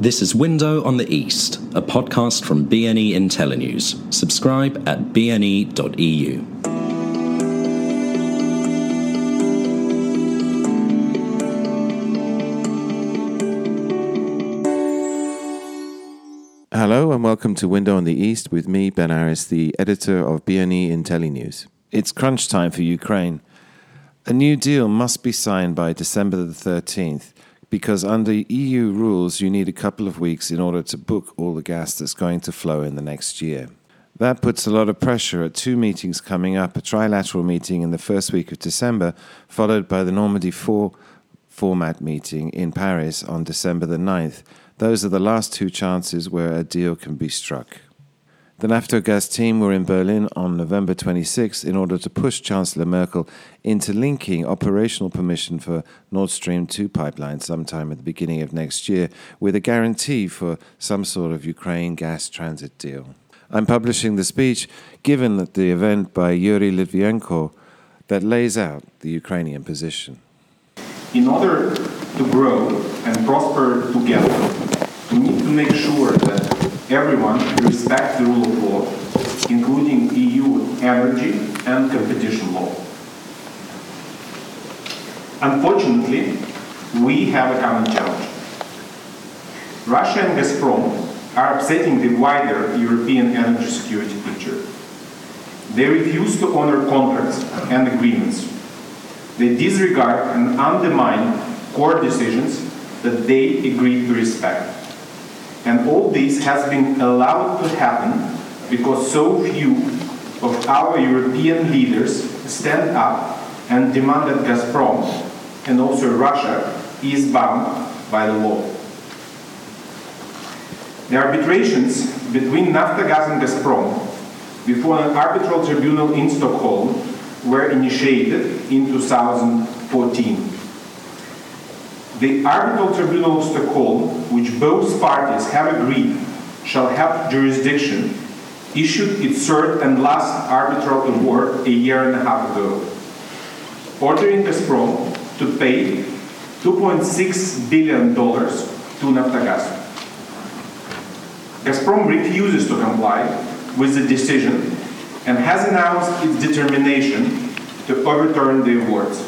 This is Window on the East, a podcast from BNE IntelliNews. Subscribe at bne.eu. Hello and welcome to Window on the East with me, Ben Aris, the editor of BNE IntelliNews. It's crunch time for Ukraine. A new deal must be signed by December the 13th because under EU rules, you need a couple of weeks in order to book all the gas that's going to flow in the next year. That puts a lot of pressure at two meetings coming up a trilateral meeting in the first week of December, followed by the Normandy 4 format meeting in Paris on December the 9th. Those are the last two chances where a deal can be struck. The Naftogaz team were in Berlin on November 26 in order to push Chancellor Merkel into linking operational permission for Nord Stream 2 pipeline sometime at the beginning of next year with a guarantee for some sort of Ukraine gas transit deal. I'm publishing the speech given at the event by Yuriy Vitrenko that lays out the Ukrainian position. In order to grow and prosper together, to make sure that everyone respects the rule of law, including EU energy and competition law. Unfortunately, we have a common challenge. Russia and Gazprom are upsetting the wider European energy security picture. They refuse to honor contracts and agreements. They disregard and undermine core decisions that they agreed to respect. And all this has been allowed to happen because so few of our European leaders stand up and demand that Gazprom and also Russia is bound by the law. The arbitrations between Naftogaz and Gazprom before an arbitral tribunal in Stockholm were initiated in 2014. The arbitral tribunal of Stockholm, which both parties have agreed shall have jurisdiction, issued its third and last arbitral award a year and a half ago, ordering Gazprom to pay $2.6 billion to Naftogaz. Gazprom refuses to comply with the decision and has announced its determination to overturn the awards.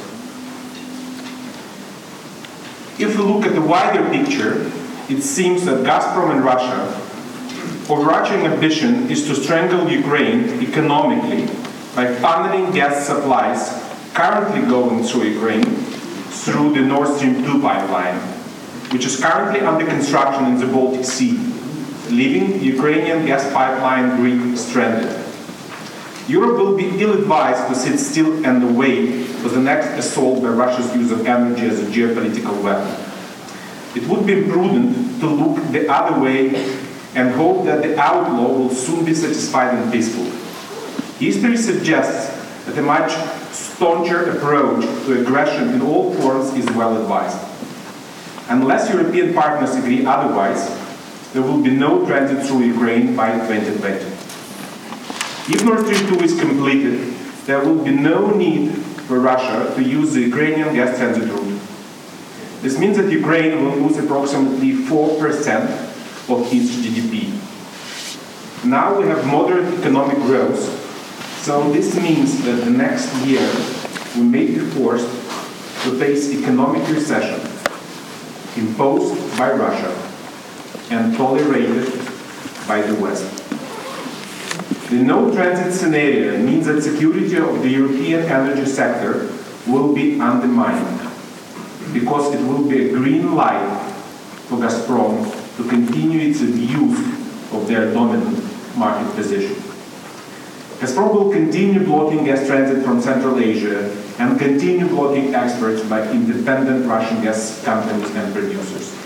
If we look at the wider picture, it seems that Gazprom and Russia overarching ambition is to strangle Ukraine economically by funneling gas supplies currently going through Ukraine through the Nord Stream 2 pipeline, which is currently under construction in the Baltic Sea, leaving Ukrainian gas pipeline grid stranded. Europe will be ill-advised to sit still and wait for the next assault by Russia's use of energy as a geopolitical weapon. It would be prudent to look the other way and hope that the outlaw will soon be satisfied and peaceful. History suggests that a much stauncher approach to aggression in all forms is well advised. Unless European partners agree otherwise, there will be no transit through Ukraine by 2020. If Nord Stream 2 is completed, there will be no need for Russia to use the Ukrainian gas transit route. This means that Ukraine will lose approximately 4% of its GDP. Now we have moderate economic growth, so this means that the next year we may be forced to face economic recession imposed by Russia and tolerated by the West. The no transit scenario means that security of the European energy sector will be undermined because it will be a green light for Gazprom to continue its abuse of their dominant market position. Gazprom will continue blocking gas transit from Central Asia and continue blocking exports by independent Russian gas companies and producers.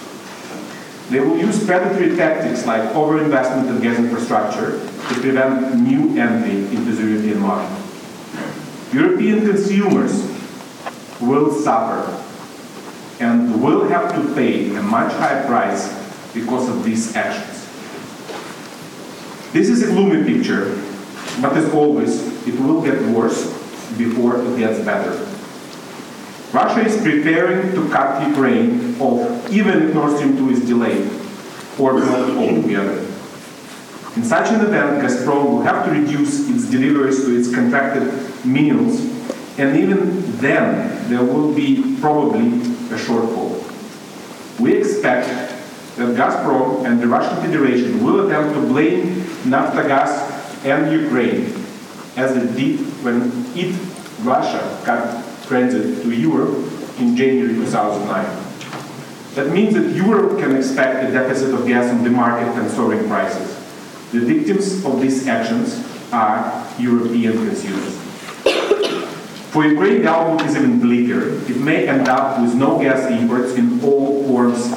They will use predatory tactics like overinvestment in gas infrastructure to prevent new entry into the European market. European consumers will suffer and will have to pay a much higher price because of these actions. This is a gloomy picture, but as always, it will get worse before it gets better. Russia is preparing to cut Ukraine off even if Nord Stream 2 is delayed. or not altogether. In such an event, Gazprom will have to reduce its deliveries to its contracted minerals, and even then, there will be probably a shortfall. We expect that Gazprom and the Russian Federation will attempt to blame Naftogaz and Ukraine, as it did when it, Russia, got transit to Europe in January 2009. That means that Europe can expect a deficit of gas on the market and soaring prices. The victims of these actions are European consumers. For Ukraine, the outlook is even bleaker. It may end up with no gas imports in all forms,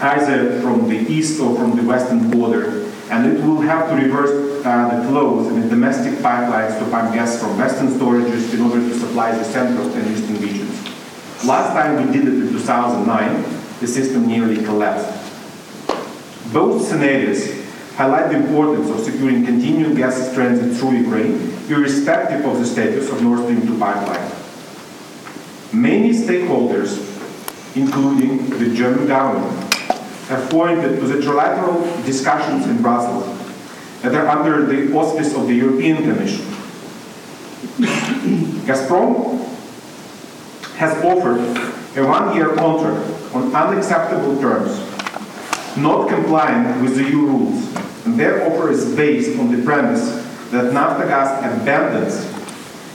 either from the east or from the western border, and it will have to reverse uh, the flows in the domestic pipelines to pump gas from western storages in order to supply the central and eastern regions. Last time we did it in 2009, the system nearly collapsed. Both scenarios highlight the importance of securing continued gas transit through Ukraine, irrespective of the status of Nord Stream 2 pipeline. Many stakeholders, including the German government, have pointed to the trilateral discussions in Brussels that are under the auspice of the European Commission. Gazprom has offered a one-year contract on unacceptable terms, not compliant with the EU rules, and their offer is based on the premise that Naftogaz abandons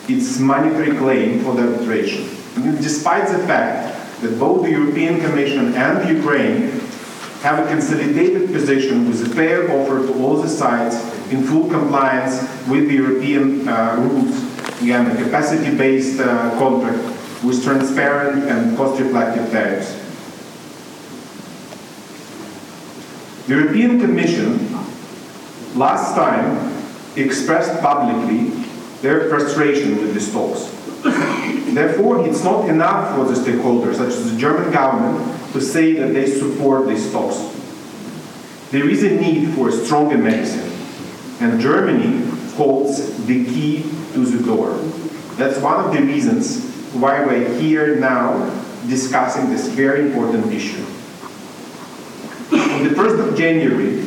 its monetary claim for the arbitration. And despite the fact that both the European Commission and Ukraine have a consolidated position with a fair offer to all the sides in full compliance with the European uh, rules, again, a capacity-based uh, contract with transparent and cost-reflective tariffs. The European Commission last time expressed publicly their frustration with these talks. Therefore, it's not enough for the stakeholders, such as the German government, to say that they support these talks. There is a need for a stronger medicine, and Germany holds the key to the door. That's one of the reasons why we're here now discussing this very important issue. On the 1st of January,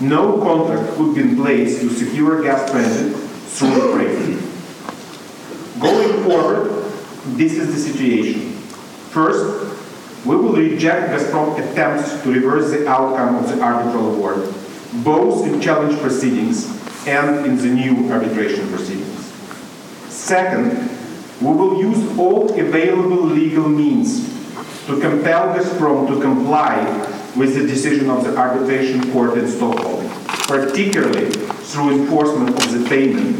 no contract could be in place to secure gas transit through Ukraine. Going forward, this is the situation. First, we will reject Gazprom attempts to reverse the outcome of the arbitral award, both in challenge proceedings and in the new arbitration proceedings. Second, we will use all available legal means to compel Gazprom to comply with the decision of the arbitration court in Stockholm, particularly through enforcement of the payment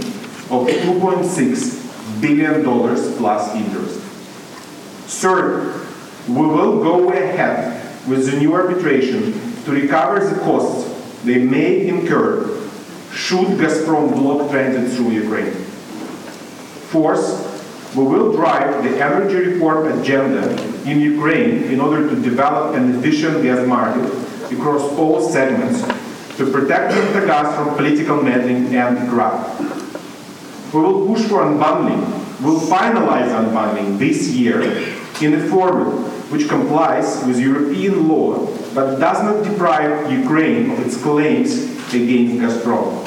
of $2.6 billion plus interest. Third, we will go ahead with the new arbitration to recover the costs they may incur should Gazprom block transit through Ukraine. Fourth, we will drive the energy reform agenda in Ukraine in order to develop an efficient gas market across all segments to protect the gas from political meddling and graft. We will push for unbundling. We'll finalize unbundling this year in a format which complies with European law but does not deprive Ukraine of its claims against Gazprom.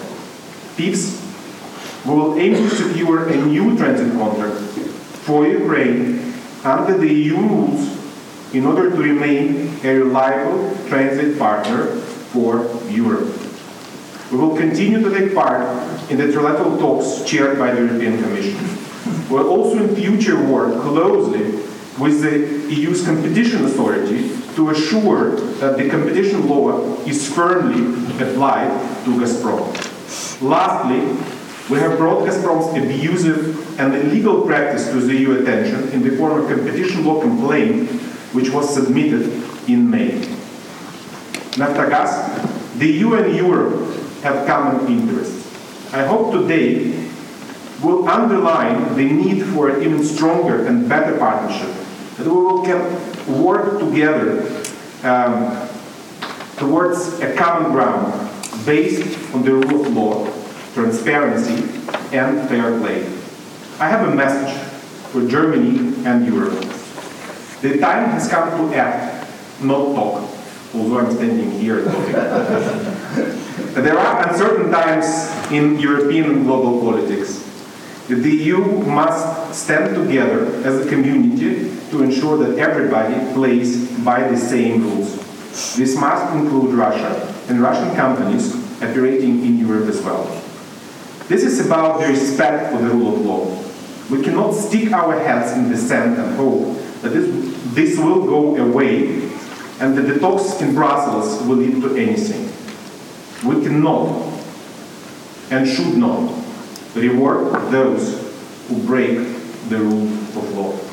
Fifth, we will aim to secure a new transit contract for Ukraine under the EU rules in order to remain a reliable transit partner for Europe. We will continue to take part in the trilateral talks chaired by the European Commission. We will also in future work closely with the EU's competition authority to assure that the competition law is firmly applied to Gazprom. Lastly, we have brought Gazprom's abusive and illegal practice to the EU attention in the form of competition law complaint, which was submitted in May. Naftogaz, the EU and Europe have common interests. I hope today will underline the need for an even stronger and better partnership, that we will can work together um, towards a common ground based on the rule of law transparency, and fair play. I have a message for Germany and Europe. The time has come to act, not talk. although I'm standing here talking. there are uncertain times in European global politics. The EU must stand together as a community to ensure that everybody plays by the same rules. This must include Russia and Russian companies operating in Europe as well. This is about the respect for the rule of law. We cannot stick our heads in the sand and hope that this, this will go away and that the talks in Brussels will lead to anything. We cannot and should not reward those who break the rule of law.